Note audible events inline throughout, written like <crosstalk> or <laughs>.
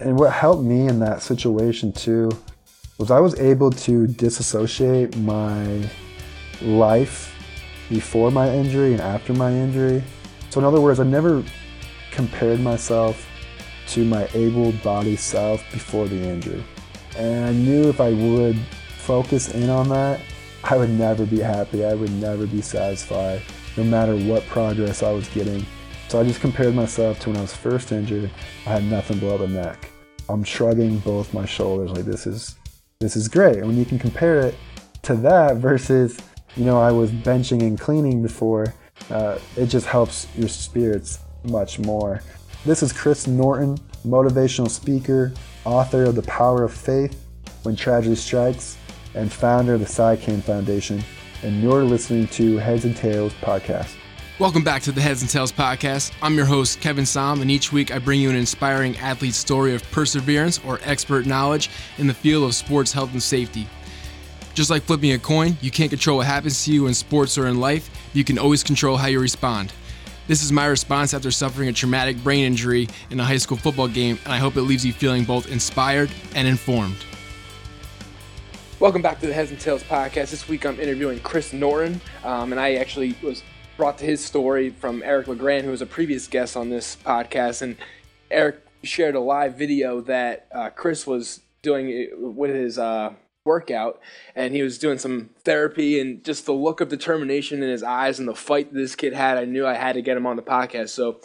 And what helped me in that situation too was I was able to disassociate my life before my injury and after my injury. So, in other words, I never compared myself to my able bodied self before the injury. And I knew if I would focus in on that, I would never be happy. I would never be satisfied, no matter what progress I was getting. So I just compared myself to when I was first injured. I had nothing below the neck. I'm shrugging both my shoulders like this is this is great. And when you can compare it to that versus, you know, I was benching and cleaning before, uh, it just helps your spirits much more. This is Chris Norton, motivational speaker, author of The Power of Faith When Tragedy Strikes, and founder of the SciCan Foundation. And you're listening to Heads and Tails podcast. Welcome back to the Heads and Tails podcast. I'm your host, Kevin Saum, and each week I bring you an inspiring athlete story of perseverance or expert knowledge in the field of sports health and safety. Just like flipping a coin, you can't control what happens to you in sports or in life, you can always control how you respond. This is my response after suffering a traumatic brain injury in a high school football game, and I hope it leaves you feeling both inspired and informed. Welcome back to the Heads and Tails podcast. This week I'm interviewing Chris Norton, um, and I actually was brought to his story from Eric LeGrand, who was a previous guest on this podcast. And Eric shared a live video that uh, Chris was doing with his uh, workout, and he was doing some therapy, and just the look of determination in his eyes and the fight this kid had, I knew I had to get him on the podcast. So.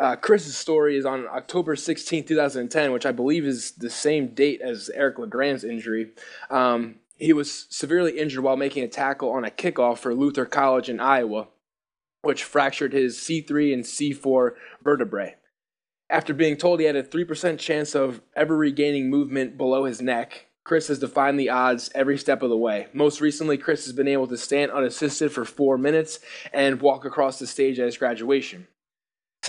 Uh, Chris's story is on October 16, 2010, which I believe is the same date as Eric LeGrand's injury. Um, he was severely injured while making a tackle on a kickoff for Luther College in Iowa which fractured his C3 and C4 vertebrae. After being told he had a 3% chance of ever regaining movement below his neck, Chris has defined the odds every step of the way. Most recently, Chris has been able to stand unassisted for four minutes and walk across the stage at his graduation.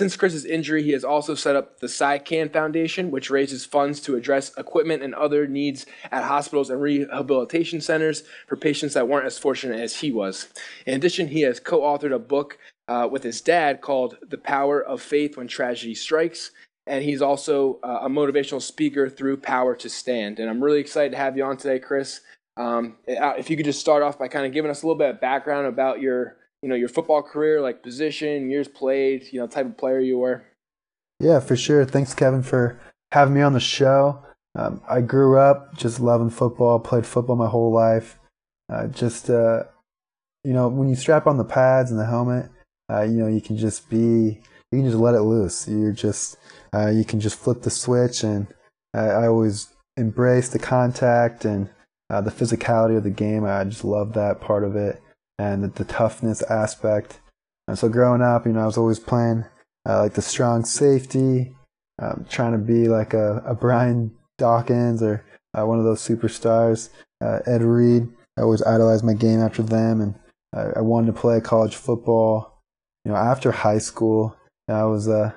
Since Chris's injury, he has also set up the SciCan Foundation, which raises funds to address equipment and other needs at hospitals and rehabilitation centers for patients that weren't as fortunate as he was. In addition, he has co authored a book uh, with his dad called The Power of Faith When Tragedy Strikes. And he's also uh, a motivational speaker through Power to Stand. And I'm really excited to have you on today, Chris. Um, uh, if you could just start off by kind of giving us a little bit of background about your you know your football career, like position, years played, you know, type of player you were. Yeah, for sure. Thanks, Kevin, for having me on the show. Um, I grew up just loving football, played football my whole life. Uh, just uh, you know, when you strap on the pads and the helmet, uh, you know, you can just be, you can just let it loose. You're just, uh, you can just flip the switch, and I always embrace the contact and uh, the physicality of the game. I just love that part of it and the, the toughness aspect. And so growing up, you know, I was always playing uh, like the strong safety, um, trying to be like a, a Brian Dawkins or uh, one of those superstars. Uh, Ed Reed, I always idolized my game after them, and I, I wanted to play college football. You know, after high school, I was a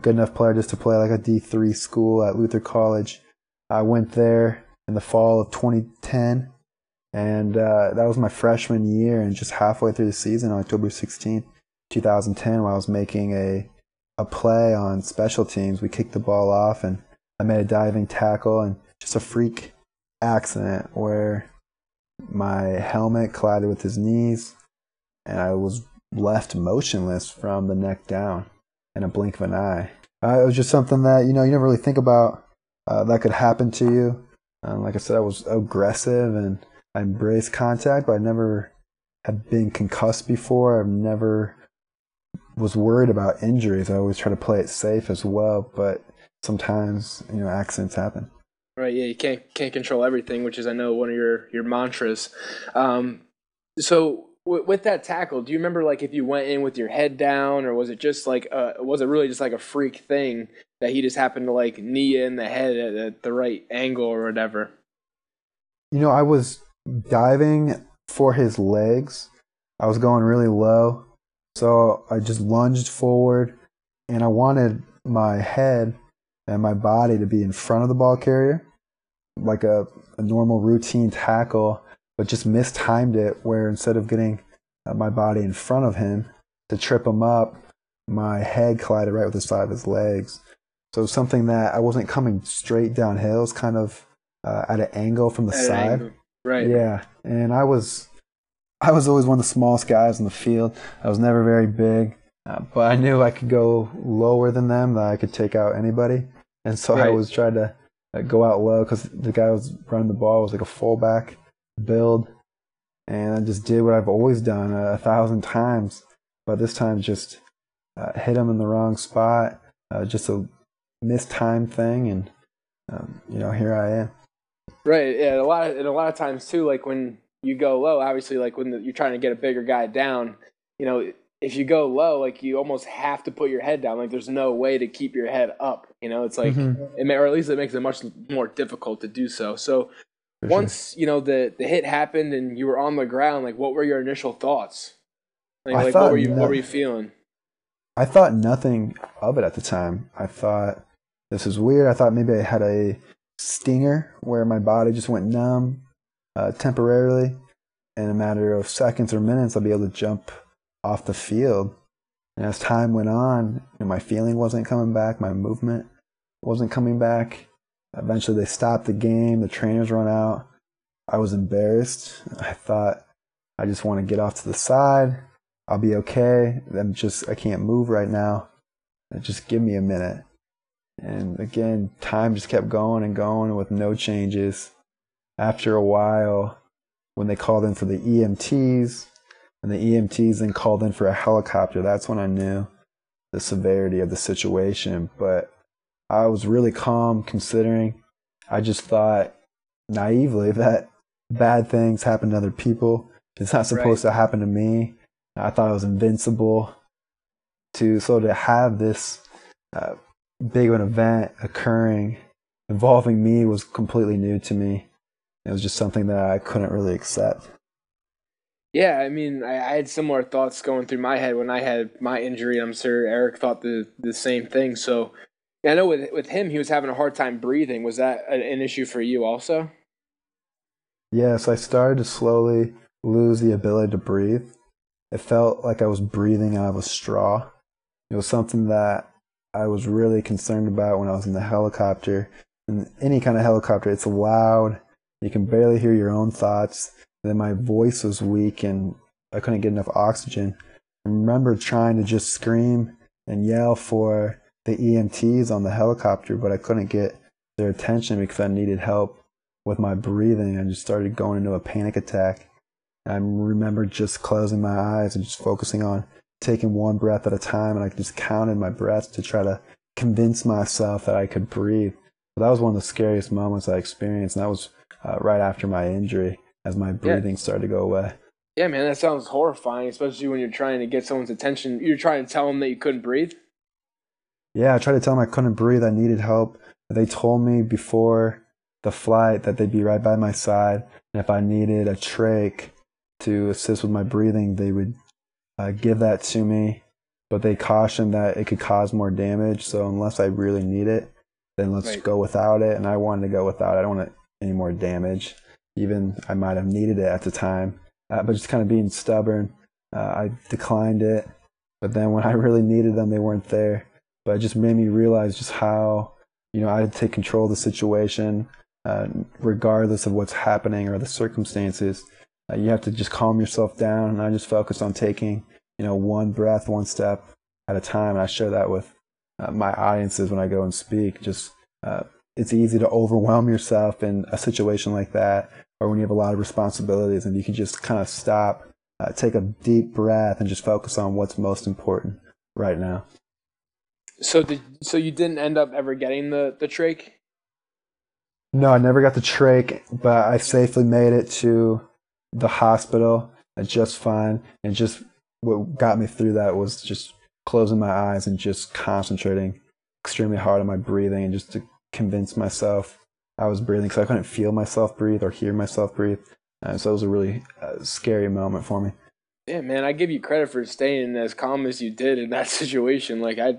good enough player just to play like a D3 school at Luther College. I went there in the fall of 2010 and uh, that was my freshman year. And just halfway through the season, on October 16th, 2010, while I was making a, a play on special teams, we kicked the ball off and I made a diving tackle and just a freak accident where my helmet collided with his knees and I was left motionless from the neck down in a blink of an eye. Uh, it was just something that, you know, you never really think about uh, that could happen to you. Um, like I said, I was aggressive and I embrace contact, but I never had been concussed before. I've never was worried about injuries. I always try to play it safe as well, but sometimes you know accidents happen. Right. Yeah. You can't can't control everything, which is I know one of your your mantras. Um, so w- with that tackle, do you remember like if you went in with your head down, or was it just like uh, was it really just like a freak thing that he just happened to like knee in the head at, at the right angle or whatever? You know, I was diving for his legs. I was going really low. So I just lunged forward and I wanted my head and my body to be in front of the ball carrier, like a, a normal routine tackle, but just mistimed it where instead of getting uh, my body in front of him to trip him up, my head collided right with the side of his legs. So something that I wasn't coming straight downhill, it was kind of uh, at an angle from the At side. angle. Right. Yeah, and I was, I was always one of the smallest guys in the field. I was never very big, uh, but I knew I could go lower than them. That I could take out anybody, and so I was trying to uh, go out low because the guy was running the ball was like a fullback build, and I just did what I've always done a, a thousand times, but this time just uh, hit him in the wrong spot, uh, just a mistimed thing, and um, you know here I am. Right. Yeah. A lot of, and a lot of times too, like when you go low, obviously, like when the, you're trying to get a bigger guy down, you know, if you go low, like you almost have to put your head down. Like there's no way to keep your head up. You know, it's like, Mhm. it may, or at least it makes it much more difficult to do so. So For sure. once you know the the hit happened and you were on the ground, like what were your initial thoughts? Like, I like what were you what were you feeling? I thought nothing of it at the time. I thought this is weird. I thought maybe I had a stinger where my body just went numb uh, temporarily. In a matter of seconds or minutes, I'll be able to jump off the field. And as time went on, you know, my feeling wasn't coming back, my movement wasn't coming back. Eventually, they stopped the game. The trainers run out. I was embarrassed. I thought I just want to get off to the side. I'll be okay. I'm just I can't move right now. Just give me a minute. And again, time just kept going and going with no changes. After a while, when they called in for the EMTs, and the EMTs then called in for a helicopter, that's when I knew the severity of the situation. But I was really calm considering I just thought naively that bad things happen to other people. It's not supposed to happen to me. I thought I was invincible. To so to have this uh, big of an event occurring involving me was completely new to me. It was just something that I couldn't really accept. Yeah, I mean, I, I had similar thoughts going through my head when I had my injury. I'm sure Eric thought the the same thing. So, I know with with him, he was having a hard time breathing. Was that an, an issue for you also? Yes, I started to slowly lose the ability to breathe. It felt like I was breathing out of a straw. It was something that I was really concerned about when I was in the helicopter. In any kind of helicopter, it's loud. You can barely hear your own thoughts. And then my voice was weak and I couldn't get enough oxygen. I remember trying to just scream and yell for the EMTs on the helicopter, but I couldn't get their attention because I needed help with my breathing. I just started going into a panic attack. I remember just closing my eyes and just focusing on taking one breath at a time, and I just counted my breaths to try to convince myself that I could breathe. But that was one of the scariest moments I experienced, and that was uh, right after my injury as my breathing started to go away. Yeah, man, that sounds horrifying, especially when you're trying to get someone's attention. You're trying to tell them that you couldn't breathe. Yeah, I tried to tell them I couldn't breathe. I needed help. They told me before the flight that they'd be right by my side, and if I needed a trach to assist with my breathing, they would uh, give that to me. But they cautioned that it could cause more damage. So unless I really need it, then let's Right. go without it. And I wanted to go without it. I don't want any more damage. Even I might have needed it at the time, uh, but just kind of being stubborn, uh, I declined it. But then when <laughs> I really needed them, they weren't there but it just made me realize just how you know I had to take control of the situation, uh, regardless of what's happening or the circumstances. Uh, you have to just calm yourself down, and I just focused on taking you know one breath, one step at a time. And I share that with uh, my audiences when I go and speak. Just uh, it's easy to overwhelm yourself in a situation like that, or when you have a lot of responsibilities, and you can just kind of stop, uh, take a deep breath, and just focus on what's most important right now. So did so you didn't end up ever getting the the trach? No, I never got the trach, but I safely made it to the hospital just fine. And just what got me through that was just closing my eyes and just concentrating extremely hard on my breathing and just to convince myself I was breathing because I couldn't feel myself breathe or hear myself breathe. Uh, so it was a really uh, scary moment for me. Yeah, man, I give you credit for staying as calm as you did in that <laughs> situation. Like I,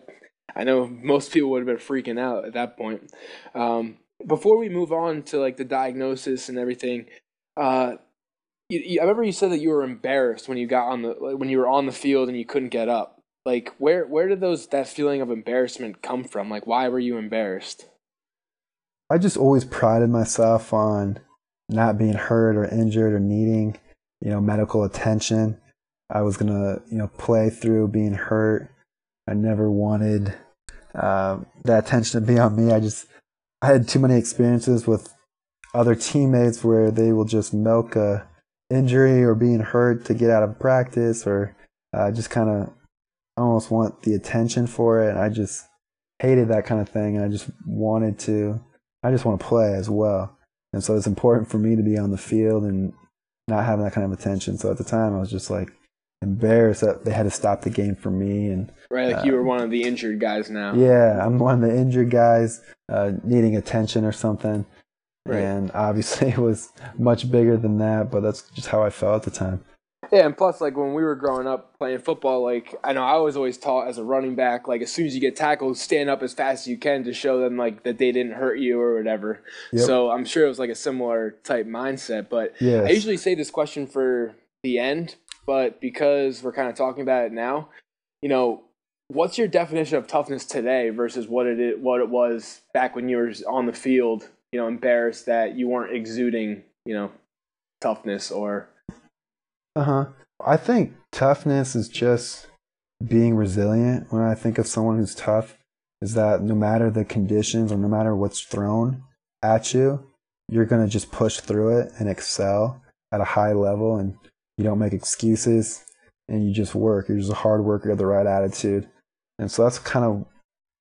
I know most people would have been freaking out at that point. Um, before we move on to like the diagnosis and everything, uh, you, you, I remember you said that you were embarrassed when you got on the when you were on the field and you couldn't get up. like where where did those that feeling of embarrassment come from? Like why were you embarrassed? I just always prided myself on not being hurt or injured or needing, you know, medical attention. I was gonna, you know, play through being hurt. I never wanted um, that attention to be on me. I just, I had too many experiences with other teammates where they will just milk a injury or being hurt to get out of practice or uh, just kind of almost want the attention for it. I just hated that kind of thing. And I just wanted to, I just want to play as well. And so it's important for me to be on the field and not having that kind of attention. So at the time, I was just like embarrassed that they had to stop the game for me. And right, like uh, you were one of the injured guys now. Yeah, I'm one of the injured guys uh, needing attention or something. Right. And obviously, <laughs> it was much bigger than that, but that's just how I felt at the time. Yeah, and plus, like when we were growing up playing football, like I know I was always taught as a running back, like as soon as you get tackled, stand up as fast as you can to show them like that they didn't hurt you or whatever. Yep. So I'm sure it was like a similar type mindset. But yes. I usually say this question for the end, but because we're kind of talking about it now, you know, what's your definition of toughness today versus what it is, what it was back when you were on the field? You know, embarrassed that you weren't exuding, you know, toughness or uh huh. I think toughness is just being resilient. When I think of someone who's tough, is that no matter the conditions or no matter what's thrown at you, you're going to just push through it and excel at a high level and you don't make excuses and you just work. You're just a hard worker, the right attitude. And so that's kind of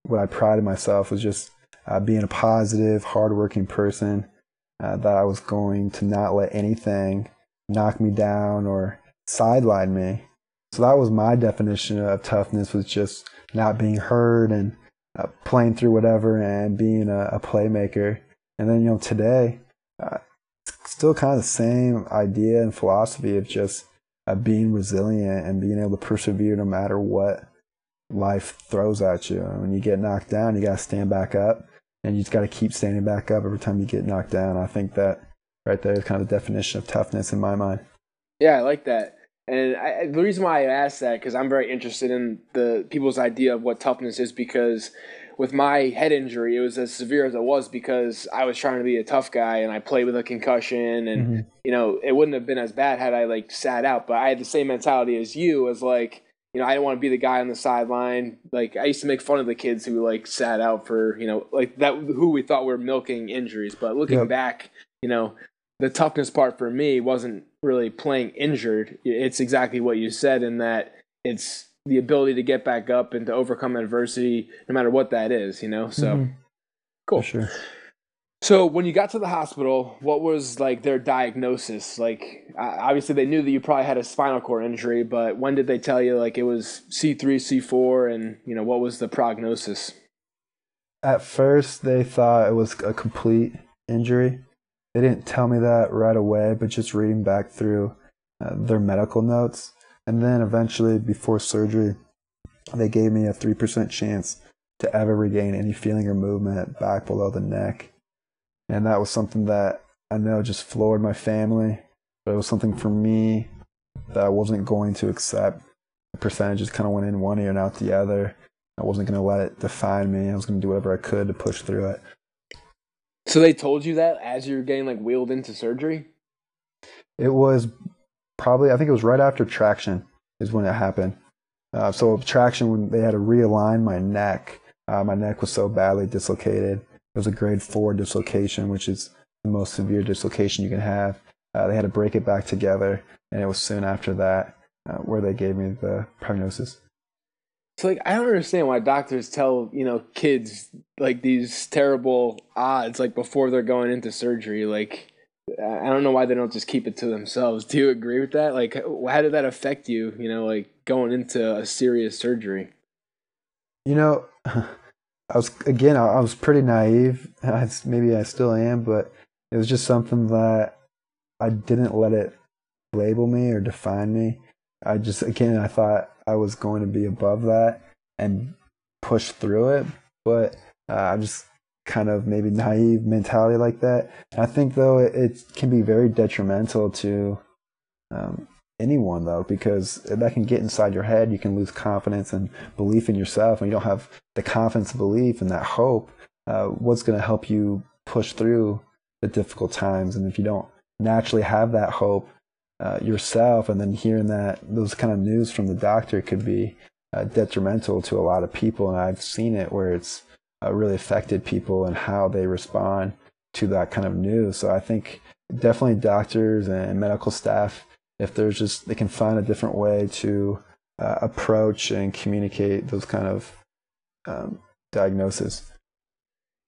what I prided myself was just uh, being a positive, hardworking person. Uh, that I was going to not let anything knock me down or sideline me. So that was my definition of toughness was just not being heard and uh, playing through whatever and being a, a playmaker. And then, you know, today, uh, still kind of the same idea and philosophy of just uh, being resilient and being able to persevere no matter what life throws at you. And When you get knocked down, you got to stand back up and you just got to keep standing back up every time you get knocked down. I think that right there is kind of the definition of toughness in my mind. Yeah, I like that. And I, the reason why I asked that because I'm very interested in the people's idea of what toughness is because with my head injury, it was as severe as it was because I was trying to be a tough guy and I played with a concussion and mm-hmm. you know it wouldn't have been as bad had I like sat out. But I had the same mentality as you as like you know I didn't want to be the guy on the sideline. Like I used to make fun of the kids who like sat out for you know like that who we thought were milking injuries. But looking yep. back, you know the toughness part for me wasn't really playing injured. It's exactly what you said in that it's the ability to get back up and to overcome adversity, no matter what that is, you know? So mm-hmm. cool. For sure. So when you got to the hospital, what was like their diagnosis? Like obviously they knew that you probably had a spinal cord injury, but when did they tell you like it was C3, C4 and, you know, what was the prognosis? At first they thought it was a complete injury they didn't tell me that right away, but just reading back through uh, their medical notes. And then eventually, before surgery, they gave me a 3% chance to ever regain any feeling or movement back below the neck. And that was something that I know just floored my family, but it was something for me that I wasn't going to accept. The percentages kind of went in one ear and out the other. I wasn't going to let it define me. I was going to do whatever I could to push through it. So they told you that as you were getting like wheeled into surgery? It was probably I think it was right after traction is when it happened. Uh, so traction when they had to realign my neck. Uh, my neck was so badly dislocated. It was a grade four dislocation, which is the most severe dislocation you can have. Uh, they had to break it back together, and it was soon after that uh, where they gave me the prognosis. So like I don't understand why doctors tell, you know, kids like these terrible odds like before they're going into surgery like I don't know why they don't just keep it to themselves. <laughs> Do you agree with that? Like how did that affect you, you know, like going into a serious surgery? You know, <laughs> I was again I was pretty naive. <laughs> maybe I still am, but it was just something that I didn't let it label me or define me. I just again I thought I was going to be above that and push through it, but uh, I'm just kind of maybe naive mentality like that. I think though it, it, can be very detrimental to um, anyone though, because that can get inside your head. You can lose confidence and belief in yourself, and you don't have the confidence, belief, and that hope. Uh, what's going to help you push through the difficult times? And if you don't naturally have that hope uh, yourself, and then hearing that those kind of news from the doctor could be uh, detrimental to a lot of people, and I've seen it where it's uh, really affected people and how they respond to that kind of news. So I think definitely doctors and medical staff, if there's just they can find a different way to uh, approach and communicate those kind of um, diagnoses.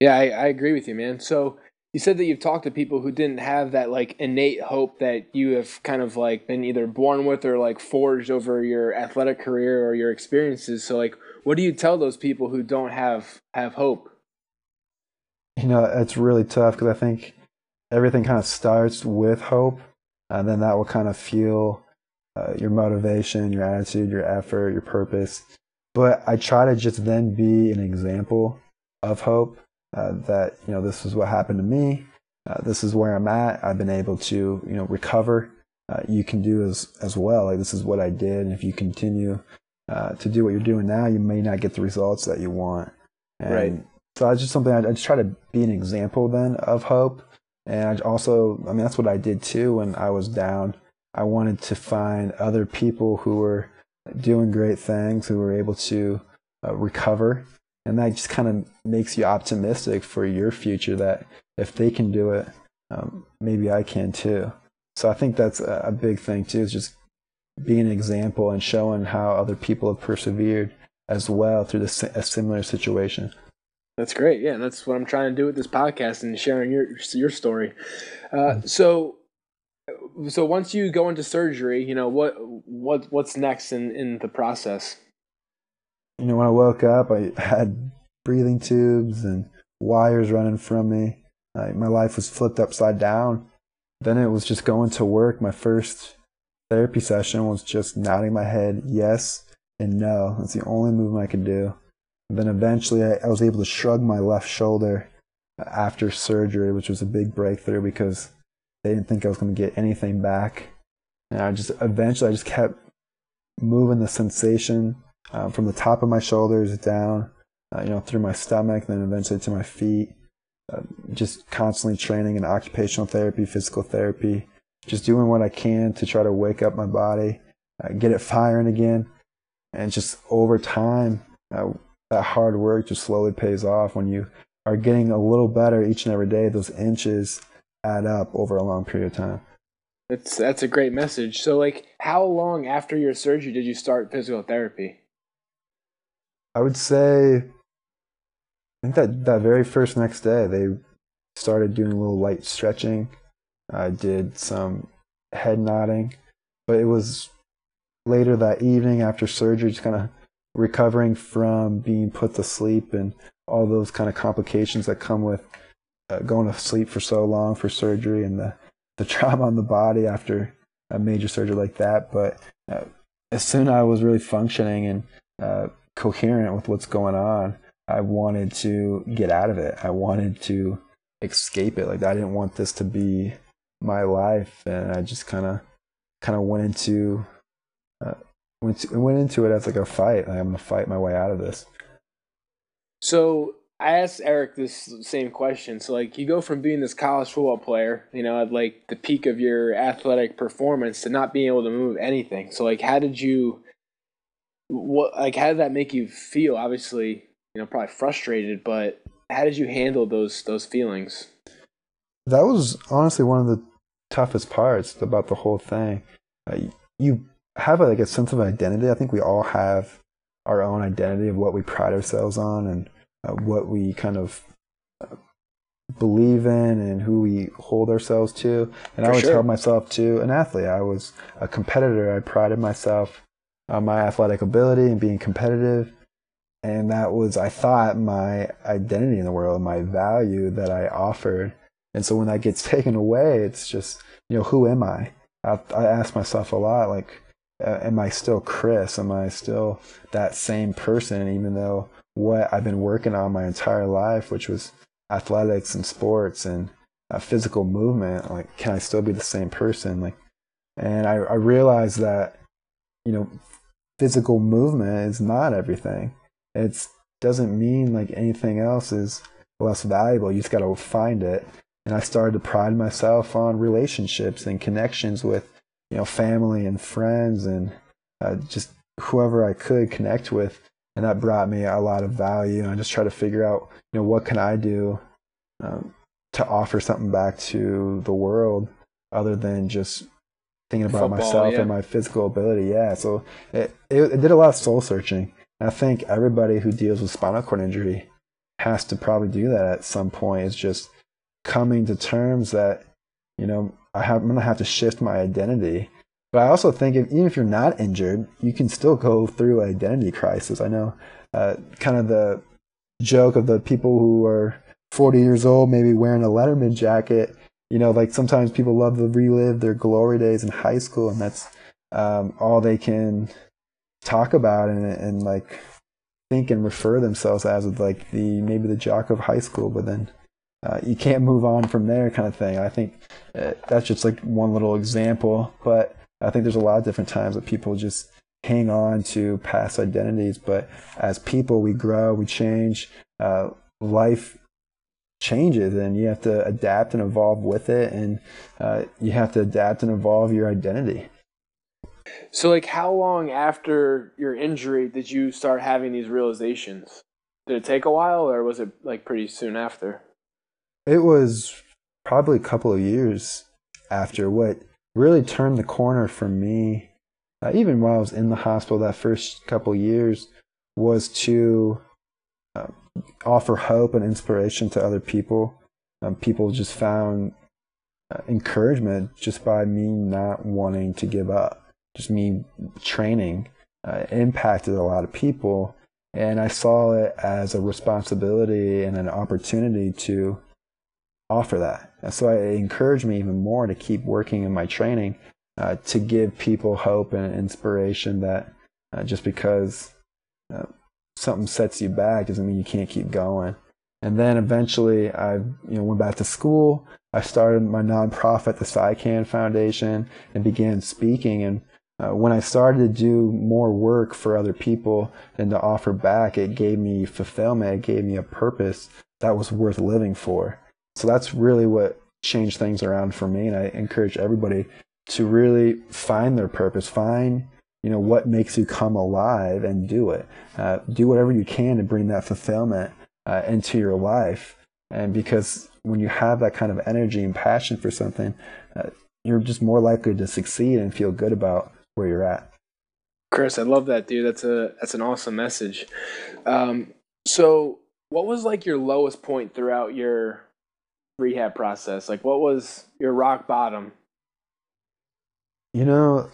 Yeah, I, I agree with you, man. So you said that you've talked to people who didn't have that like innate hope that you have kind of like been either born with or like forged over your athletic career or your experiences. So like what do you tell those people who don't have have hope? You know, it's really tough because I think everything kind of starts with hope, and then that will kind of fuel uh, your motivation, your attitude, your effort, your purpose. But I try to just then be an example of hope uh, that you know this is what happened to me. Uh, this is where I'm at. I've been able to you know recover. Uh, you can do as as well. Like this is what I did, and if you continue uh, to do what you're doing now, you may not get the results that you want. And right. So that's just something I, I just try to be an example then of hope. And also, I mean, that's what I did too when I was down. I wanted to find other people who were doing great things, who were able to uh, recover. And that just kind of makes you optimistic for your future that if they can do it um, maybe i can too. So i think that's a, a big thing too is just being an example and showing how other people have persevered as well through this, a similar situation that's great yeah that's what i'm trying to do with this podcast and sharing your your story uh, so so once you go into surgery you know what what what's next in in the process you know, when I woke up, I had breathing tubes and wires running from me. my life was flipped upside down. Then it was just going to work. My first therapy session was just nodding my head yes and no. That's the only movement I could do. And then eventually I, I was able to shrug my left shoulder after surgery, which was a big breakthrough because they didn't think I was going to get anything back. And I just eventually I just kept moving the sensation um, from the top of my shoulders down, uh, you know, through my stomach, then eventually to my feet. Uh, just constantly training in occupational therapy, physical therapy, just doing what I can to try to wake up my body, uh, get it firing again, and just over time, uh, that hard work just slowly pays off when you are getting a little better each and every day. Those inches add up over a long period of time. That's that's a great message. So, like, how long after your surgery did you start physical therapy? I would say, I think that that very first next day they started doing a little light stretching. I did some head nodding, but it was later that evening after surgery, just kind of recovering from being put to sleep and all those kind of complications that come with uh, going to sleep for so long for surgery and the, the <laughs> trauma on the body after a major surgery like that. But uh, as soon as I was really functioning and uh, coherent with what's going on. I wanted to get out of it. I wanted to escape it. Like I didn't want this to be my life, and I just kind of kind of went into uh, went went into it as like a fight. Like I'm gonna fight my way out of this. So I asked Eric this same question. So like you go from being this college football player, you know, at like the peak of your athletic performance to not being able to move anything. So like how did you what like how did that make you feel? Obviously, you know, probably frustrated, but how did you handle those those feelings? That was honestly one of the toughest parts about the whole thing. Uh, you have a, like a sense of identity. I think we all have our own identity of what we pride ourselves on and uh, what we kind of uh, believe in and who we hold ourselves to. And For I always sure. held myself to an athlete. I was a competitor. I prided myself on my athletic ability and being competitive. And that was, I thought, my identity in the world, my value that I offered. And so when that gets <laughs> taken away, it's just, you know, who am I? I, I ask myself a lot, like, uh, am I still Chris? Am I still that same person, even though what I've been working on my entire life, which was athletics and sports and uh, physical movement, like, can I still be the same person? Like, And I, I realized that, you know, physical movement is not everything. It doesn't mean like anything else is less valuable. You just got to find it. And I started to pride myself on relationships and connections with, you know, family and friends and uh, just whoever I could connect with. And that brought me a lot of value. And I just try to figure out, you know, what can I do um, to offer something back to the world other than just thinking about Football, myself yeah. and my physical ability. Yeah. So it, it, it did a lot of soul searching. And I think everybody who deals with spinal cord injury has to probably do that at some point. It's just coming to terms that, you know, have, I'm to have to shift my identity. But I also think if, even if you're not injured, you can still go through an identity crisis. I know uh, kind of the joke of the people who are 40 years old, maybe wearing a Letterman jacket you know, like sometimes people love to relive their glory days in high school, and that's um, all they can talk about and, and like think and refer themselves as like the maybe the jock of high school, but then uh, you can't move on from there, kind of thing. I think uh, that's just like one little example, but I think there's a lot of different times that people just hang on to past identities, but as people, we grow, we change. Uh, life changes and you have to adapt and evolve with it and uh, you have to adapt and evolve your identity so like how long after your injury did you start having these realizations did it take a while or was it like pretty soon after it was probably a couple of years after what really turned the corner for me uh, even while i was in the hospital that first couple years was to uh, offer hope and inspiration to other people. Um, people just found uh, encouragement just by me not wanting to give up. Just me training uh, impacted a lot of people, and I saw it as a responsibility and an opportunity to offer that. And so it encouraged me even more to keep working in my training uh, to give people hope and inspiration that uh, just because uh, something sets you back doesn't mean you can't keep going. And then eventually I you know went back to school. I started my nonprofit, the SciCan Foundation, and began speaking. And uh, when I started to do more work for other people and to offer back, it gave me fulfillment. It gave me a purpose that was worth living for. So that's really what changed things around for me. And I encourage everybody to really find their purpose, find you know what makes you come alive and do it. Uh, do whatever you can to bring that fulfillment uh, into your life. And because when you have that kind of energy and passion for something uh, you're just more likely to succeed and feel good about where you're at. Chris i love that dude. That's a that's an awesome message. Um, so what was like your lowest point throughout your rehab process like what was your rock bottom you know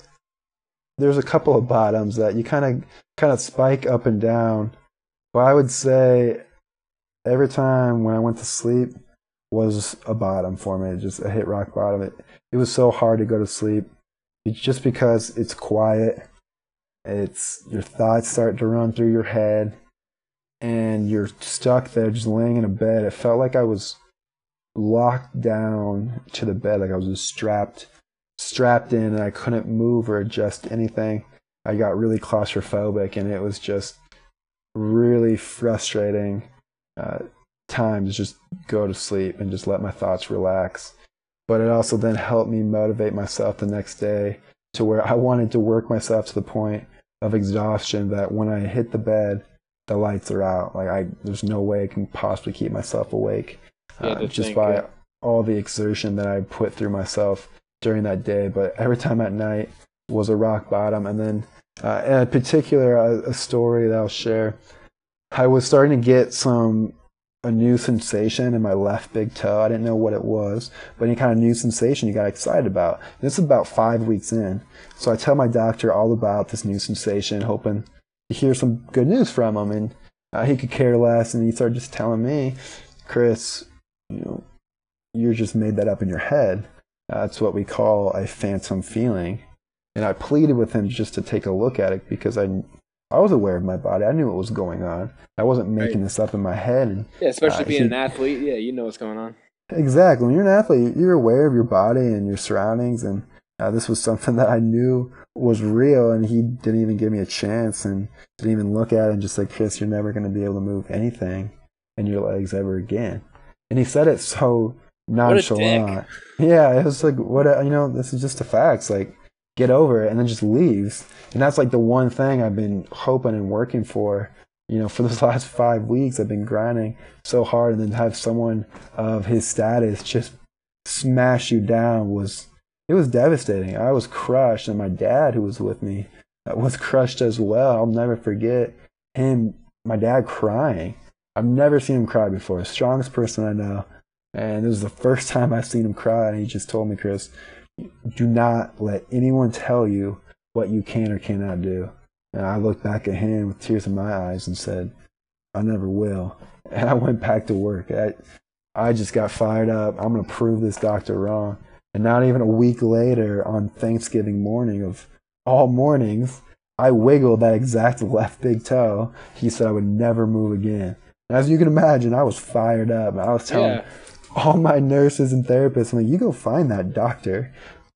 there's a couple of bottoms that you kind of kind of spike up and down. But I would say every time when I went to sleep was a bottom for me. Just a hit rock bottom. It it was so hard to go to sleep. It's just because it's quiet. It's your thoughts start to run through your head and you're stuck there just laying in a bed. It felt like I was locked down to the bed, like I was just strapped strapped in and I couldn't move or adjust anything. I got really claustrophobic and it was just really frustrating uh, time to just go to sleep and just let my thoughts relax. But it also then helped me motivate myself the next day to where I wanted to work myself to the point of exhaustion that when I hit the bed, the lights are out. Like I, there's no way I can possibly keep myself awake uh, just think, by yeah. all the exertion that I put through myself during that day, but every time at night was a rock bottom. And then, uh, in particular, a, a story that I'll share. I was starting to get some a new sensation in my left big toe. I didn't know what it was, but any kind of new sensation you got excited about. And this is about five weeks in. So I tell my doctor all about this new sensation, hoping to hear some good news from him. And uh, he could care less. And he started just telling me, Chris, you know, you're just made that up in your head. That's what we call a phantom feeling. And I pleaded with him just to take a look at it because I, I was aware of my body. I knew what was going on. I wasn't making right. this up in my head. And, yeah, especially uh, being he, an athlete. Yeah, you know what's going on. Exactly. When you're an athlete, you're aware of your body and your surroundings. And Uh, this was something <laughs> that I knew was real, and he didn't even give me a chance and didn't even look at it and just like, Chris, you're never going to be able to move anything in your legs ever again. And he said it so nonchalant. Yeah, it was like, what, a, you know, this is just the facts. Like, get over it, and then just leaves. And that's like the one thing I've been hoping and working for. You know, for those <laughs> last five weeks, I've been grinding so hard, and then to have someone of his status just smash you down was it was devastating. I was crushed, and my dad, who was with me, uh, was <laughs> crushed as well. I'll never forget him, my dad, crying. I've never seen him cry before. Strongest person I know, and this was the first time I've seen him cry. And he just told me, Chris, do not let anyone tell you what you can or cannot do. And I looked back at him with tears in my eyes and said, I never will. <laughs> And I went back to work. I, I just got fired up. I'm going to prove this doctor wrong. And not even a week later, on Thanksgiving morning of all mornings, I wiggled that exact <laughs> left big toe. He said I would never move again. As you can imagine, I was fired up. I was telling yeah. all my nurses and therapists, I'm like, you go find that doctor,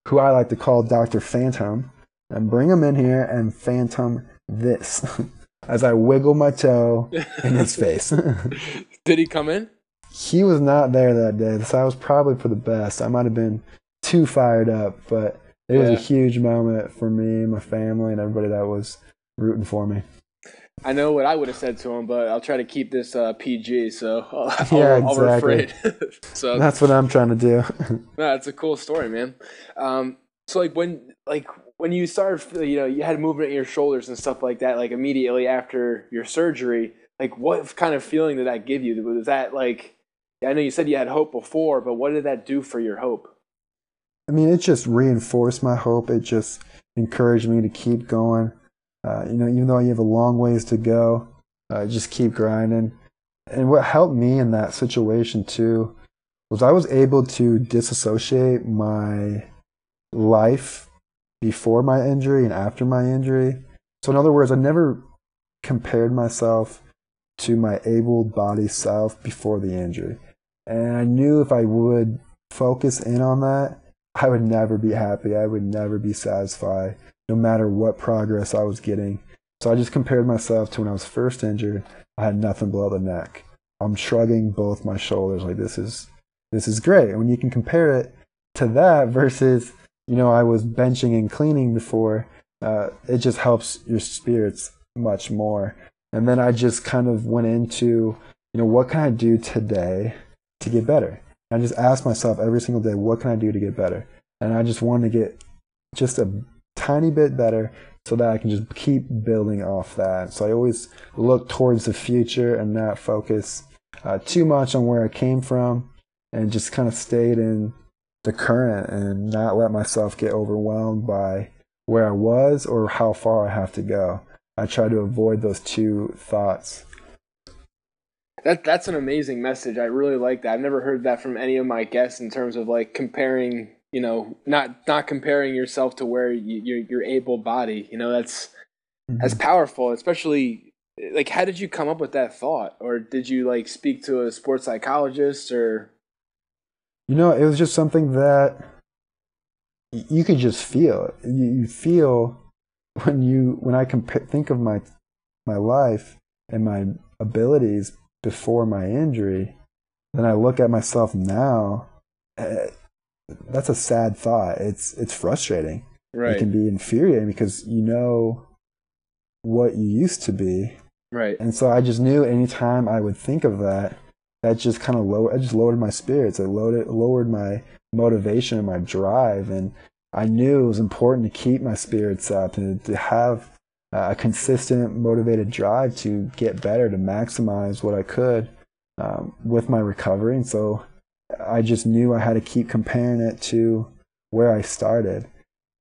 who I like to call Dr. Phantom, and bring him in here and phantom this. <laughs> as I wiggle my toe in his <laughs> face. <laughs> Did he come in? He was not there that day, so I was probably for the best. I might have been too fired up, but it was a huge moment for me, my family, and everybody that was rooting for me. I know what I would have said to him, but I'll try to keep this uh, PG. So <laughs> I'll, yeah, I'll, exactly. <laughs> so that's what I'm trying to do. <laughs> no, it's a cool story, man. Um, so like when like when you started, you know, you had movement in your shoulders and stuff like that, like immediately after your surgery. Like, what kind of feeling did that give you? Was that like? I know you said you had hope before, but what did that do for your hope? I mean, it just reinforced my hope. It just encouraged me to keep going. Uh, you know, even though you have a long ways to go, uh, just keep grinding. And what helped me in that situation too was I was able to disassociate my life before my injury and after my injury. So, in other words, I never compared myself to my able bodied self before the injury. And I knew if I would focus in on that, I would never be happy. I would never be satisfied, no matter what progress I was getting. So I just compared myself to when I was first injured. I had nothing below the neck. I'm shrugging both my shoulders like this is this is great. And when you can compare it to that versus, you know, I was benching and cleaning before, uh, it just helps your spirits much more. And then I just kind of went into, you know, what can I do today to get better? I just ask myself every single day, what can I do to get better? And I just wanted to get just a tiny bit better so that I can just keep building off that. So I always look towards the future and not focus uh, too much on where I came from and just kind of stayed in the current and not let myself get overwhelmed by where I was or how far I have to go. I try to avoid those two thoughts that that's an amazing message. I really like that. I've never heard that from any of my guests in terms of like comparing, you know, not not comparing yourself to where you, you're your able body. You know, that's mm-hmm. that's powerful. Especially like, how did you come up with that thought, or did you like speak to a sports psychologist, or? You know, it was just something that you could just feel. You feel when you when I compa- think of my my life and my abilities before my injury, then I look at myself now. That's a sad thought. It's it's frustrating. Right. It can be infuriating because you know what you used to be. Right. And so I just knew anytime I would think of that, that just kind of lowered. I just lowered my spirits. I lowered lowered my motivation and my drive. And I knew it was important to keep my spirits up and to have a consistent, motivated drive to get better, to maximize what I could um, with my recovery. And so I just knew I had to keep comparing it to where I started.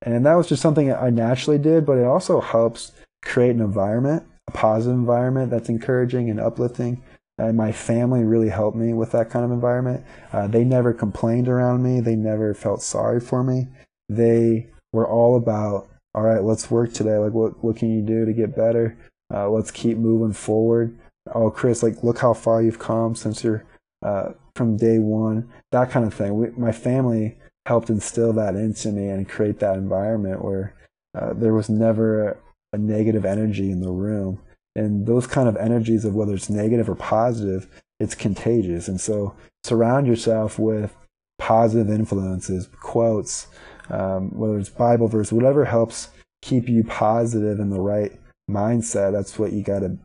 And that was just something I naturally did, but it also helps create an environment, a positive environment that's encouraging and uplifting. And my family really helped me with that kind of environment. Uh, they never complained around me. They never felt sorry for me. They were all about all right, let's work today. Like, what what can you do to get better? Uh, let's keep moving forward. Oh, Chris, like, look how far you've come since you're uh, from day one. That kind of thing. We, my family helped instill that into me and create that environment where uh, there was never a, a negative energy in the room. And those kind of energies of whether it's negative or positive, it's contagious. And so surround yourself with positive influences, quotes, um, whether it's Bible verse, whatever helps keep you positive in the right mindset. That's what you got to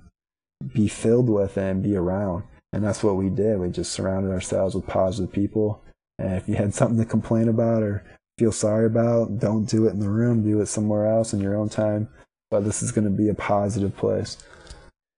be filled with and be around. And that's what we did. We just surrounded ourselves with positive people. And if you had something to complain about or feel sorry about, don't do it in the room. Do it somewhere else in your own time. But this is going to be a positive place.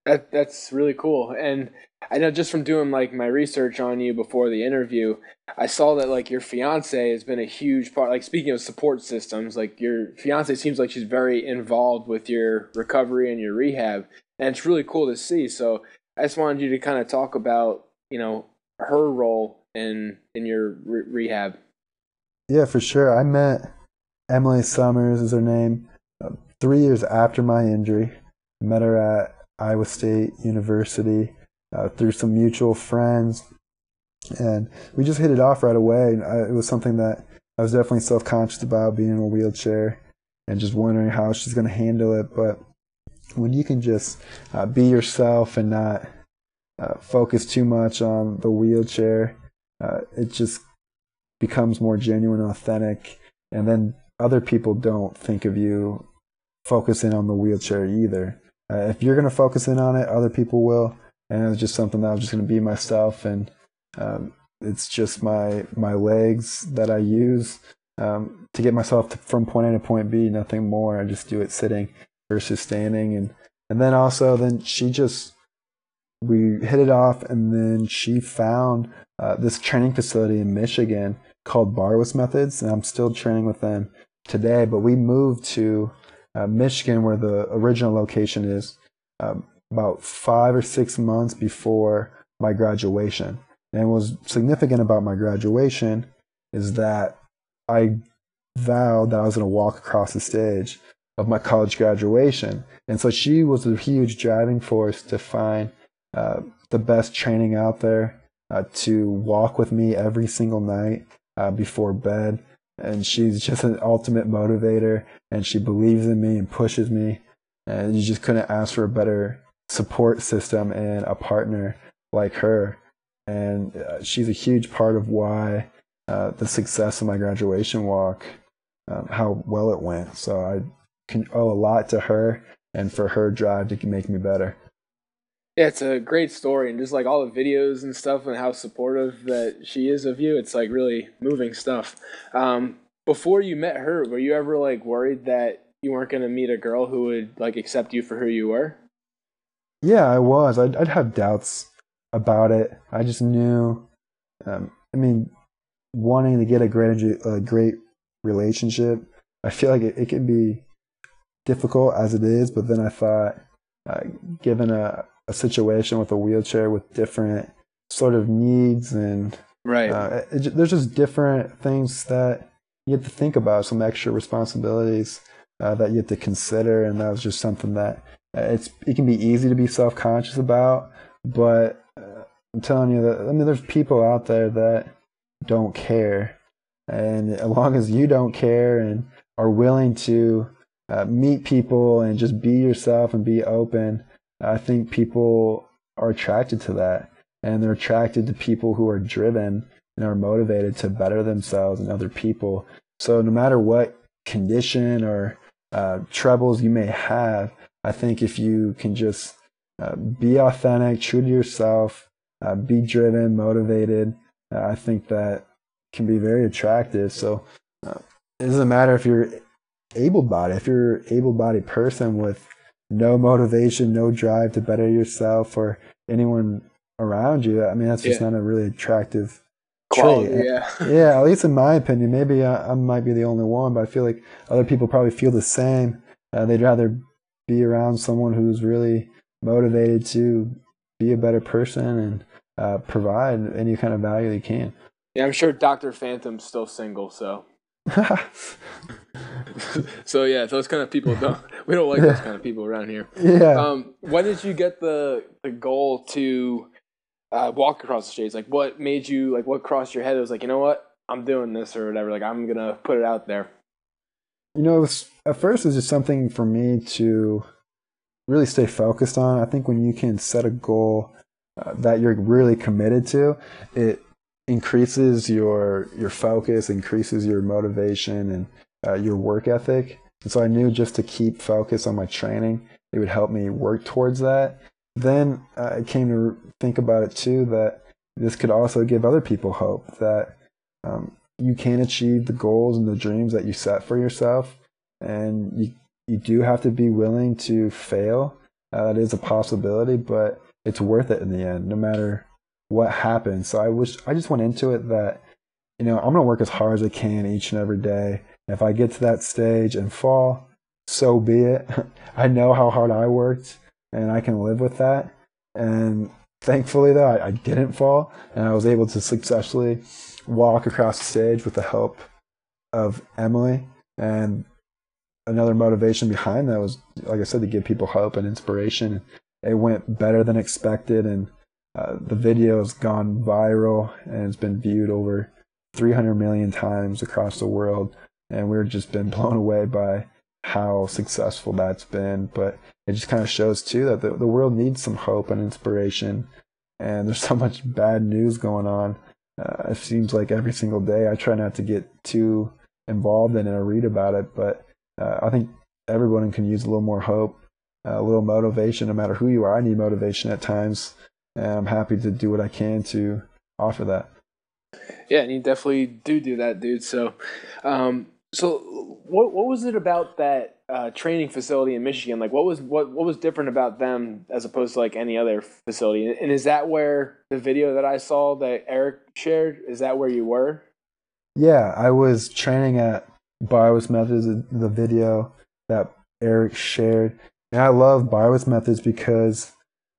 That that's really cool. And I know just from doing like my research on you before the interview, I saw that like your fiance has been a huge part. Like speaking of support systems, like your fiance seems like she's very involved with your recovery and your rehab, and it's really cool to see. So I just wanted you to kind of talk about you know her role in in your re- rehab. Yeah, for sure. I met Emily Summers is her name. Uh, three years after my injury, I met her at Iowa State University uh, through some mutual friends, and we just hit it off right away. I, it was something that I was definitely self conscious about being in a wheelchair and just wondering how she's going to handle it. But when you can just uh, be yourself and not uh, focus too much on the wheelchair, uh, it just becomes more genuine, authentic, and then other people don't think of you focusing on the wheelchair either. Uh, if you're going to focus in on it, other people will, and it's just something that I'm just going to be myself, and um, it's just my my legs that I use um, to get myself to, from point A to point B. Nothing more. I just do it sitting versus standing, and and then also then she just we hit it off, and then she found uh, this training facility in Michigan called Barwis Methods, and I'm still training with them today. But we moved to uh, Michigan, where the original location is, um, about five or six months before my graduation. And what was significant about my graduation is that I vowed that I was going to walk across the stage of my college graduation. And so she was a huge driving force to find uh, the best training out there, uh, to walk with me every single night uh, before bed. And she's just an ultimate motivator, and she believes in me and pushes me. And you just couldn't ask for a better support system and a partner like her. And uh, she's a huge part of why uh, the success of my graduation walk, um, how well it went. So I can owe a lot to her and for her drive to make me better. Yeah, it's a great story, and just like all the videos and stuff, and how supportive that she is of you. It's like really moving stuff. Um, before you met her, were you ever like worried that you weren't going to meet a girl who would like accept you for who you were? Yeah, I was. I'd, I'd have doubts about it. I just knew. Um, I mean, wanting to get a great a great relationship, I feel like it, it can be difficult as it is. But then I thought, uh, given a a situation with a wheelchair with different sort of needs and right, uh, it, there's just different things that you have to think about, some extra responsibilities uh, that you have to consider, and that was just something that uh, it's it can be easy to be self conscious about, but uh, I'm telling you that I mean there's people out there that don't care, and as long as you don't care and are willing to uh, meet people and just be yourself and be open, I think people are attracted to that, and they're attracted to people who are driven and are motivated to better themselves and other people. So no matter what condition or uh, troubles you may have, I think if you can just uh, be authentic, true to yourself, uh, be driven, motivated, uh, I think that can be very attractive. So uh, it doesn't matter if you're able-bodied. If you're an able-bodied person with no motivation, no drive to better yourself or anyone around you, I mean that's just yeah. not a really attractive Quality, trait. Yeah, <laughs> yeah. At least in my opinion, maybe I, I, might be the only one, but I feel like other people probably feel the same. Uh, they'd rather be around someone who's really motivated to be a better person and uh, provide any kind of value they can. Yeah, I'm sure Doctor Phantom's still single, so. <laughs> so yeah, those kind of people don't. <laughs> We don't like those kind of people around here. Yeah. Um, when did you get the the goal to uh, walk across the stage? Like, what made you like? What crossed your head? It was like, you know what? I'm doing this or whatever. Like I'm gonna put it out there. You know, was, at first it was just something for me to really stay focused on. I think when you can set a goal uh, that you're really committed to, it increases your your focus, increases your motivation and uh, your work ethic. And so I knew just to keep focus on my training, it would help me work towards that. Then uh, I came to think about it too that this could also give other people hope that um, you can achieve the goals and the dreams that you set for yourself, and you you do have to be willing to fail. Uh, that is a possibility, but it's worth it in the end, no matter what happens. So I wish I just went into it that you know I'm gonna work as hard as I can each and every day. If I get to that stage and fall, so be it. <laughs> I know how hard I worked, and I can live with that. And thankfully, though, I, I didn't fall, and I was able to successfully walk across the stage with the help of Emily. And another motivation behind that was, like I said, to give people hope and inspiration. It went better than expected, and uh, the video has gone viral and it's been viewed over 300 million times across the world. And we've just been <laughs> blown away by how successful that's been. But it just kind of shows too that the, the world needs some hope and inspiration. And there's <laughs> so much bad news going on. Uh, it seems like every single day. I try not to get too involved in it or read about it, but uh, I think everyone can use a little more hope, a little motivation, no matter who you are. I need motivation at times, and I'm happy to do what I can to offer that. Yeah, and you definitely do do that, dude. So, um, so what what was it about that uh, training facility in Michigan? Like, what was what what was different about them as opposed to like any other facility? And is that where the video that I saw that Eric shared? Is that where you were? Yeah, I was training at Barwis Methods, the video that Eric shared. And I love Barwis Methods because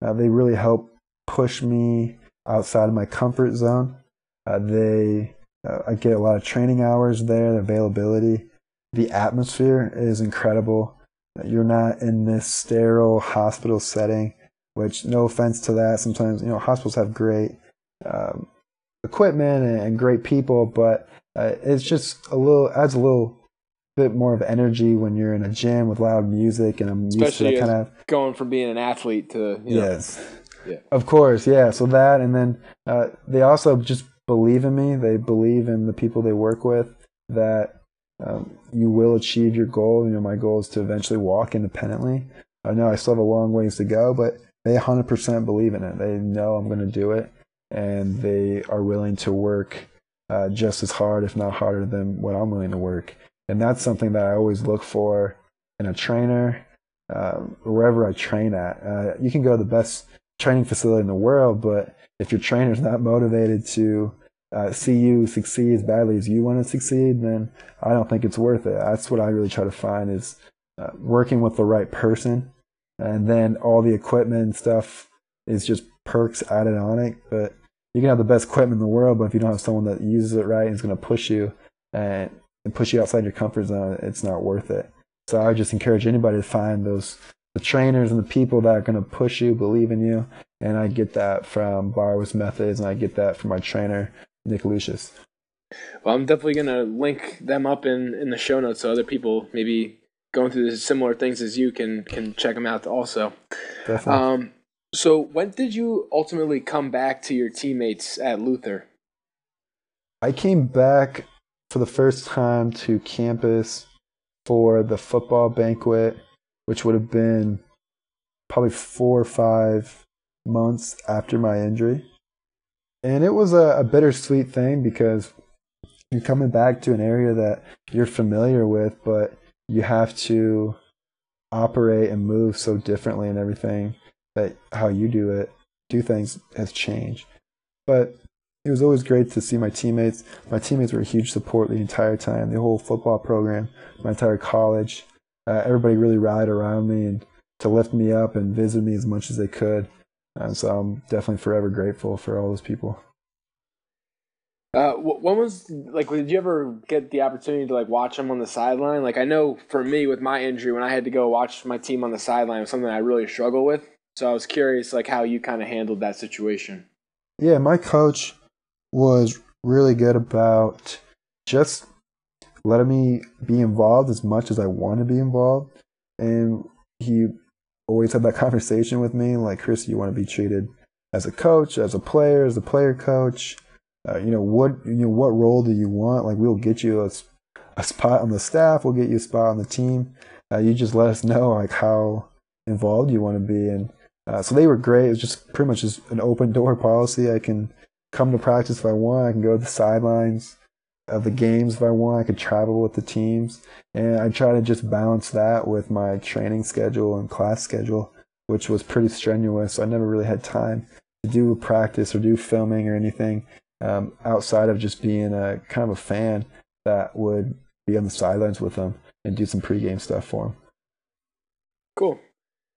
uh, they really help push me outside of my comfort zone. Uh, they, uh, I get a lot of training hours there, the availability. The atmosphere is incredible. You're not in this sterile hospital setting, which, no offense to that, sometimes, you know, hospitals have great um, equipment and, and, great people, but uh, it's just a little, adds a little bit more of energy when you're in a gym with loud music, and I'm Especially used to that kind of going from being an athlete to you know, yes, yeah. of course, yeah. So that, and then uh, they also just believe in me. They believe in the people they work with that um, you will achieve your goal. You know, my goal is to eventually walk independently. I know I still have a long ways to go, but they 100% believe in it. They know I'm going to do it, and they are willing to work uh, just as hard, if not harder, than what I'm willing to work. And that's something that I always look for in a trainer, uh, wherever I train at. Uh, you can go to the best training facility in the world, but if your trainer's not motivated to uh, see you succeed as badly as you want to succeed, then I don't think it's worth it. That's what I really try to find is uh, working with the right person, and then all the equipment and stuff is just perks added on it. But you can have the best equipment in the world, but if you don't have someone that uses it right and is going to push you and and push you outside your comfort zone, it's not worth it. So I would just encourage anybody to find those the trainers and the people that are going to push you, believe in you. And I get that from Barwis Methods, and I get that from my trainer, Nick Lucius. Well, I'm definitely going to link them up in, in the show notes so other people maybe going through the similar things as you can can check them out also. Definitely. Um, so when did you ultimately come back to your teammates at Luther? I came back for the first time to campus for the football banquet, which would have been probably four or five months after my injury. And it was a, a bittersweet thing because you're coming back to an area that you're familiar with, but you have to operate and move so differently and everything that how you do it, do things has changed. But it was always great to see my teammates. My teammates were a huge support the entire time, the whole football program, my entire college. Uh, everybody really rallied around me and to lift me up and visit me as much as they could. And so I'm definitely forever grateful for all those people. Uh, when was like? Did you ever get the opportunity to like watch them on the sideline? Like I know for me with my injury, when I had to go watch my team on the sideline, was something I really struggle with. So I was curious, like how you kind of handled that situation. Yeah, my coach was really good about just letting me be involved as much as I want to be involved. And he always had that <laughs> conversation with me, like, Chris, you want to be treated as a coach, as a player, as a player coach. Uh, you know what you know what role do you want? Like we'll get you a, a spot on the staff, we'll get you a spot on the team. Uh, you just let us know like how involved you want to be, and uh, so they were great. It was just pretty much just an open door <laughs> policy. I can come to practice if I want. I can go to the sidelines of the games if I want. I could travel with the teams, and I try to just balance that with my training schedule and class schedule, which was pretty strenuous. I never really had time to do a practice or do filming or anything um, outside of just being a kind of a fan that would be on the sidelines with them and do some pregame stuff for them. Cool.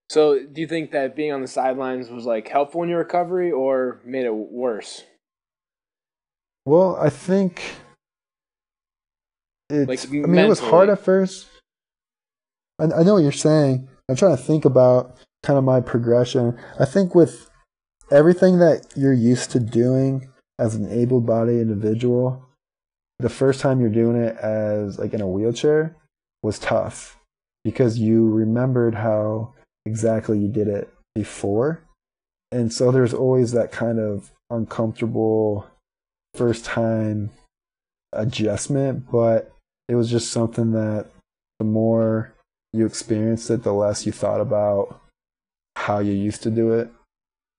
So, do you think that being on the sidelines was like helpful in your recovery or made it worse? Well, I think it's. Like I mean, mentally. it was hard at first. I, I know what you're saying. I'm trying to think about kind of my progression. I think with everything that you're used to doing as an able-bodied individual, the first time you're doing it as like in a wheelchair was tough because you remembered how exactly you did it before. And so there's always that kind of uncomfortable first time adjustment, but it was just something that the more you experienced it, the less you thought about how you used to do it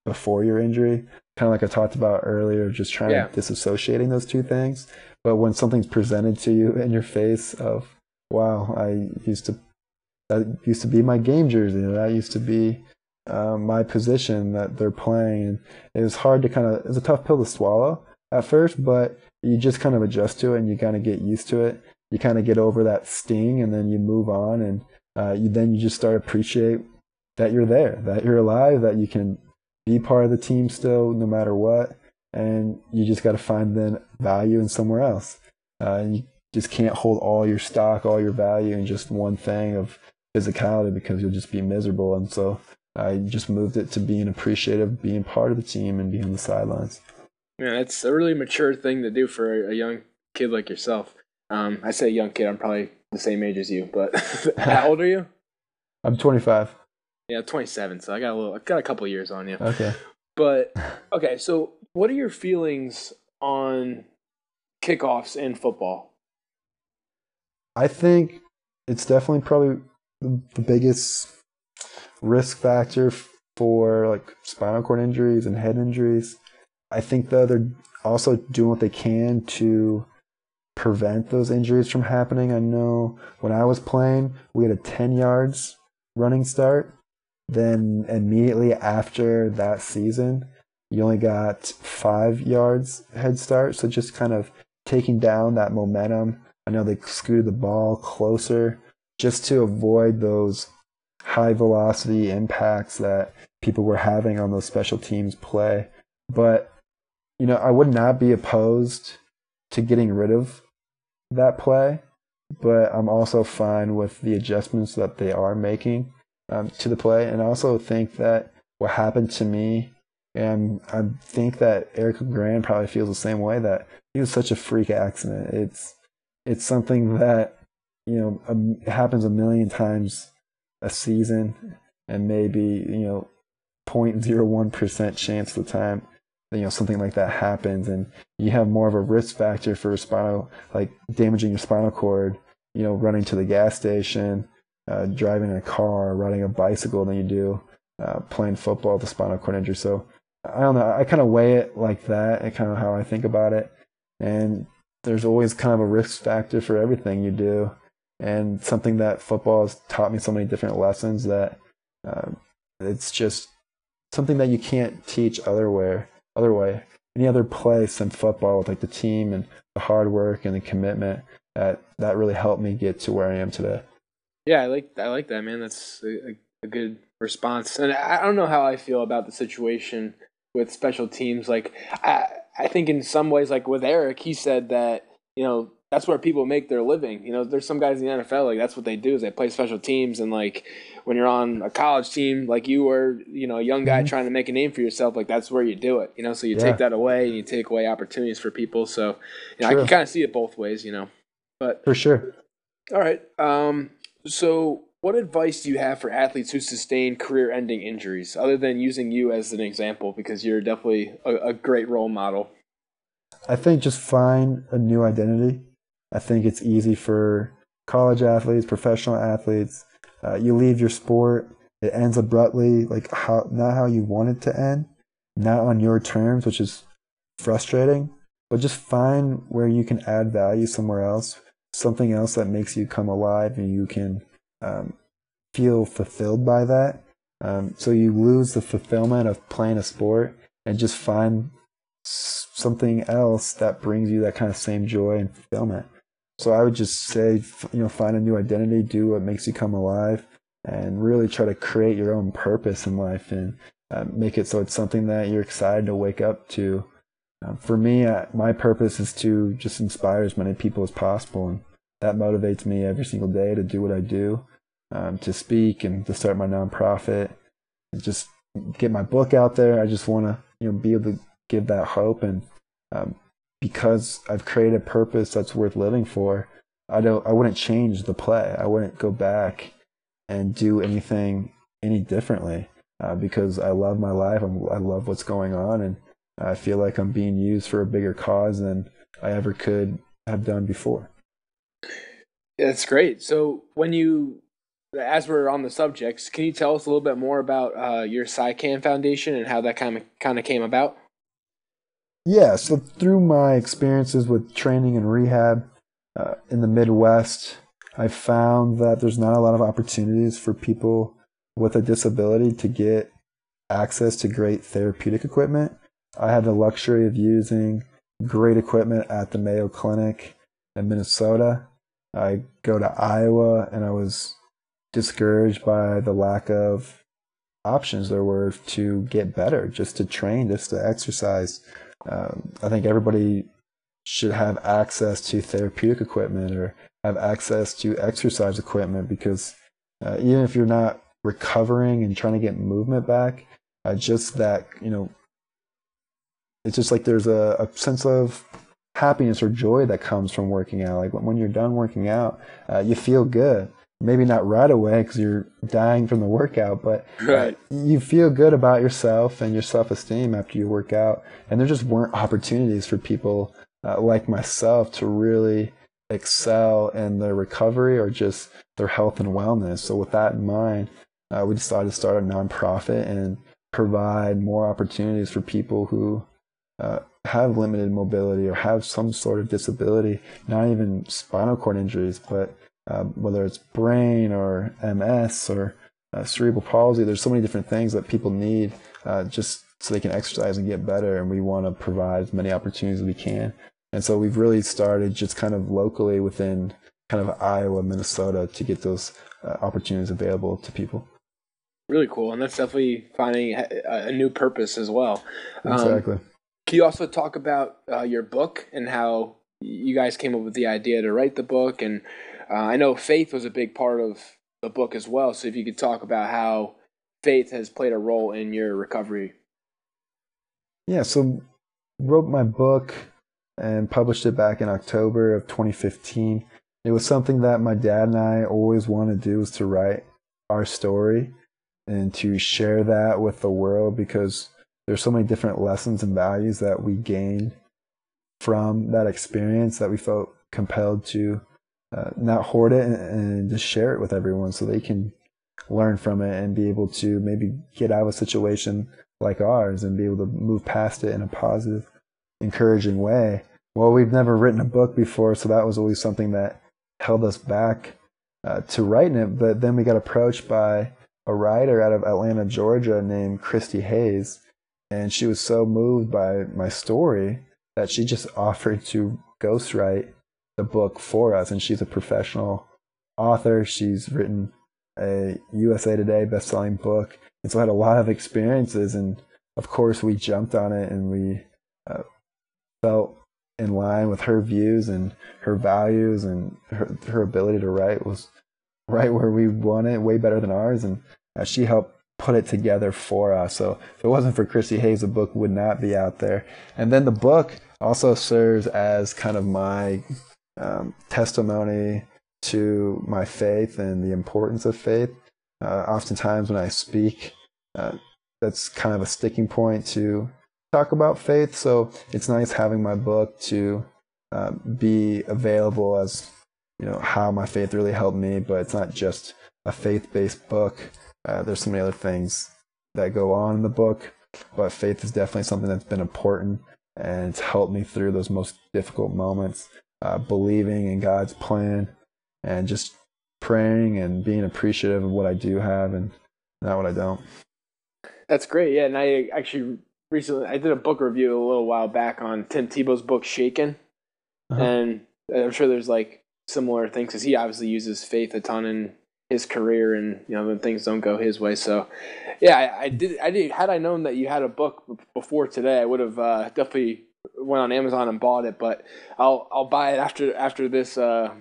before your injury. Kind of like I talked about earlier, just trying yeah. to disassociating those two things. But when something's presented to you in your face of, wow, I used to, that used to be my game jersey, that used to be uh, my position that they're playing. And it was hard to kind of, it's a tough pill to swallow at first, but you just kind of adjust to it and you kind of get used to it. You kind of get over that sting and then you move on and uh, you, then you just start appreciate that you're there, that you're alive, that you can be part of the team still, no matter what. And you just got to find then value in somewhere else. Uh, you just can't hold all your stock, all your value in just one thing of physicality because you'll just be miserable. And so I just moved it to being appreciative, being part of the team, and being on the sidelines. Yeah, it's a really mature thing to do for a young kid like yourself. Um, I say young kid, I'm probably the same age as you, but <laughs> how old are you? <laughs> I'm 25. Yeah, 27. So I got a little, I got a couple years on you. Okay. But <laughs> okay, so what are your feelings on kickoffs in football? I think it's definitely probably the biggest risk factor for like spinal cord injuries and head injuries. I think though they're also doing what they can to prevent those injuries from happening. I know when I was playing, we had a 10 yards running start then immediately after that season, you only got five yards head start. So just kind of taking down that momentum. I know they scooted the ball closer just to avoid those high velocity impacts that people were having on those special teams play. But, you know, I would not be opposed to getting rid of that play, but I'm also fine with the adjustments that they are making um, to the play. And I also think that what happened to me, and I think that Eric Grant probably feels the same way that he was such a freak accident. It's it's something that you know um, happens a million times a season, and maybe you know 0.01 percent chance of the time you know something like that happens, and you have more of a risk factor for spinal like damaging your spinal cord. You know, running to the gas station, uh, driving a car, riding a bicycle than you do uh, playing football with a spinal cord injury. So I don't know. I kind of weigh it like that, and kind of how I think about it. And there's always kind of a risk factor for everything you do, and something that football has taught me so many different lessons that uh, it's just something that you can't teach other way, other way, any other place than football with like the team and the hard work and the commitment that that really helped me get to where I am today. Yeah, I like I like that, man. That's a, a good response. And I don't know how I feel about the situation with special teams. Like I I think in some ways, like with Eric, he said that you know that's where people make their living. You know, there's some guys in the NFL like that's what they do is they play special teams and like when you're on a college team like you were, you know, a young guy mm-hmm. trying to make a name for yourself, like that's where you do it. You know, so you yeah. take that away and you take away opportunities for people. So, you know, I can kind of see it both ways. You know, but for sure. All right. Um. So, what advice do you have for athletes who sustain career-ending injuries, other than using you as an example because you're definitely a, a great role model? I think just find a new identity I think it's easy for college athletes, professional athletes. Uh, you leave your sport, it ends abruptly, like how not how you want it to end, not on your terms, which is frustrating. But just find where you can add value somewhere else, something else that makes you come alive, and you can um, feel fulfilled by that. Um, so you lose the fulfillment of playing a sport and just find something else that brings you that kind of same joy and fulfillment. So I would just say, you know, find a new identity, do what makes you come alive, and really try to create your own purpose in life and uh, make it so it's something that you're excited to wake up to. Uh, for me, uh, my purpose is to just inspire as many people as possible, and that motivates me every single day to do what I do, um, to speak and to start my nonprofit, and just get my book out there. I just want to, you know, be able to give that hope and um, because I've created a purpose that's worth living for, I don't I wouldn't change the play. I wouldn't go back and do anything any differently uh, because I love my life. I'm, I love what's going on, and I feel like I'm being used for a bigger cause than I ever could have done before. That's great. So when you, as we're on the subjects, can you tell us a little bit more about uh, your SciCan Foundation and how that kind of kind of came about? Yeah, so through my experiences with training and rehab uh, in the Midwest, I found that there's not a lot of opportunities for people with a disability to get access to great therapeutic equipment. I had the luxury of using great equipment at the Mayo Clinic in Minnesota. I go to Iowa and I was discouraged by the lack of options there were to get better, just to train, just to exercise. Um, I think everybody should have access to therapeutic equipment or have access to exercise equipment because uh, even if you're not recovering and trying to get movement back, uh, just that, you know, it's just like there's a, a, sense of happiness or joy that comes from working out. Like when you're done working out, uh, you feel good maybe not right away because you're dying from the workout, but right. you feel good about yourself and your self esteem after you work out. And there just weren't opportunities for people uh, like myself to really excel in their recovery or just their health and wellness. So, with that in mind, uh, we decided to start a nonprofit and provide more opportunities for people who uh, have limited mobility or have some sort of disability, not even spinal cord injuries, but um, whether it's brain or MS or uh, cerebral palsy. There's so many different things that people need uh, just so they can exercise and get better. And we want to provide as many opportunities as we can. And so we've really started just kind of locally within kind of Iowa, Minnesota to get those uh, opportunities available to people. Really cool. And that's definitely finding a, new purpose as well. Um, exactly. Um, can you also talk about uh, your book and how you guys came up with the idea to write the book and uh, I know faith was a big part of the book as well. So if you could talk about how faith has played a role in your recovery. Yeah, so wrote my book and published it back in October of 2015. It was something that my dad and I always wanted to do was to write our story and to share that with the world because there's so many different lessons and values that we gained from that experience that we felt compelled to uh, not hoard it and, and, just share it with everyone so they can learn from it and be able to maybe get out of a situation like ours and be able to move past it in a positive, encouraging way. Well, we've never written a book before, so that was always something that held us back uh, to writing it. But then we got approached by a writer out of Atlanta, Georgia named Christy Hayes. And she was so moved by my story that she just offered to ghostwrite the book for us. And she's a professional author. She's written a USA Today best-selling book, and so I had a lot of experiences. And of course, we jumped on it, and we uh, felt in line with her views and her values and her, her ability to write was right where we wanted, way better than ours. And uh, she helped put it together for us. So if it wasn't for Christy Hayes, the book would not be out there. And then the book also serves as kind of my um, testimony to my faith and the importance of faith. Uh, oftentimes when I speak, uh, that's kind of a sticking point to talk about faith. So it's nice having my book to uh, be available as you know how my faith really helped me. But it's not just a faith-based book. Uh, there's so many other things that go on in the book, but faith is definitely something that's been important and it's helped me through those most difficult moments. Uh, believing in God's plan and just praying and being appreciative of what I do have and not what I don't. That's great. Yeah, and I actually recently I did a book review a little while back on Tim Tebow's book Shaken, uh-huh. and I'm sure there's like similar things because he obviously uses faith a ton in his career and you know when things don't go his way so yeah I, I, did i did had i known that you had a book before today i would have uh, definitely went on amazon and bought it but i'll i'll buy it after after this uh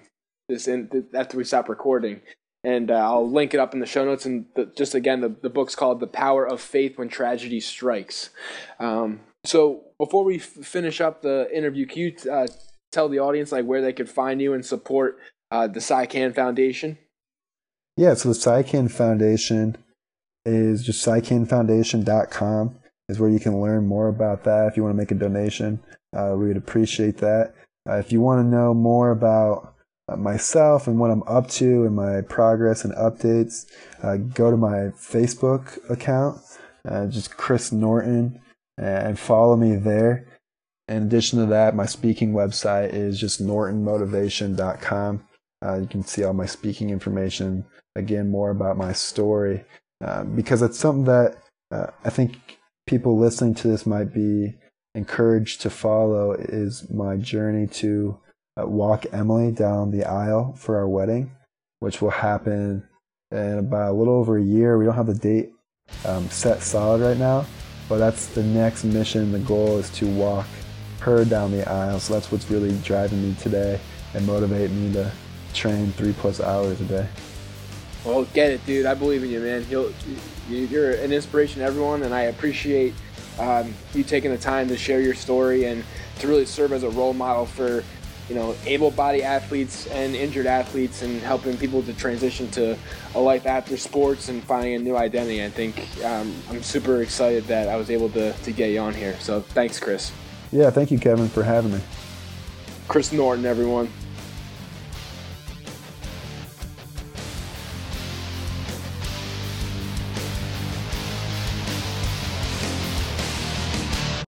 this in after we stop recording. And uh, i'll link it up in the show notes and the, just again the, the book's called the power of faith when tragedy strikes. Um, so before we f- finish up the interview can you uh, tell the audience like where they could find you and support uh, the SciCan Foundation? Yeah, so the SciCan Foundation is just scicanfoundation.com is where you can learn more about that. If you want to make a donation, uh, we would appreciate that. Uh, if you want to know more about uh, myself and what I'm up to and my progress and updates, uh, go to my Facebook account, uh, just Chris Norton, and follow me there. In addition to that, my speaking website is just nortonmotivation.com. You can see all my speaking information again more about my story because it's something that I think people listening to this might be encouraged to follow is my journey to uh, walk Emily down the aisle for our wedding, which will happen in about a little over a year. We don't have the date um, set solid right now, but that's the next mission. The goal is to walk her down the aisle. So that's what's really driving me today and motivating me to train three plus hours a day. Well, get it, dude. I believe in you, man. You'll, you're an inspiration to everyone, and I appreciate um, you taking the time to share your story and to really serve as a role model for you know able-bodied athletes and injured athletes and helping people to transition to a life after sports and finding a new identity. I think um, i'm super excited that i was able to, to get you on here. So thanks chris. Yeah thank you kevin for having me. Chris norton everyone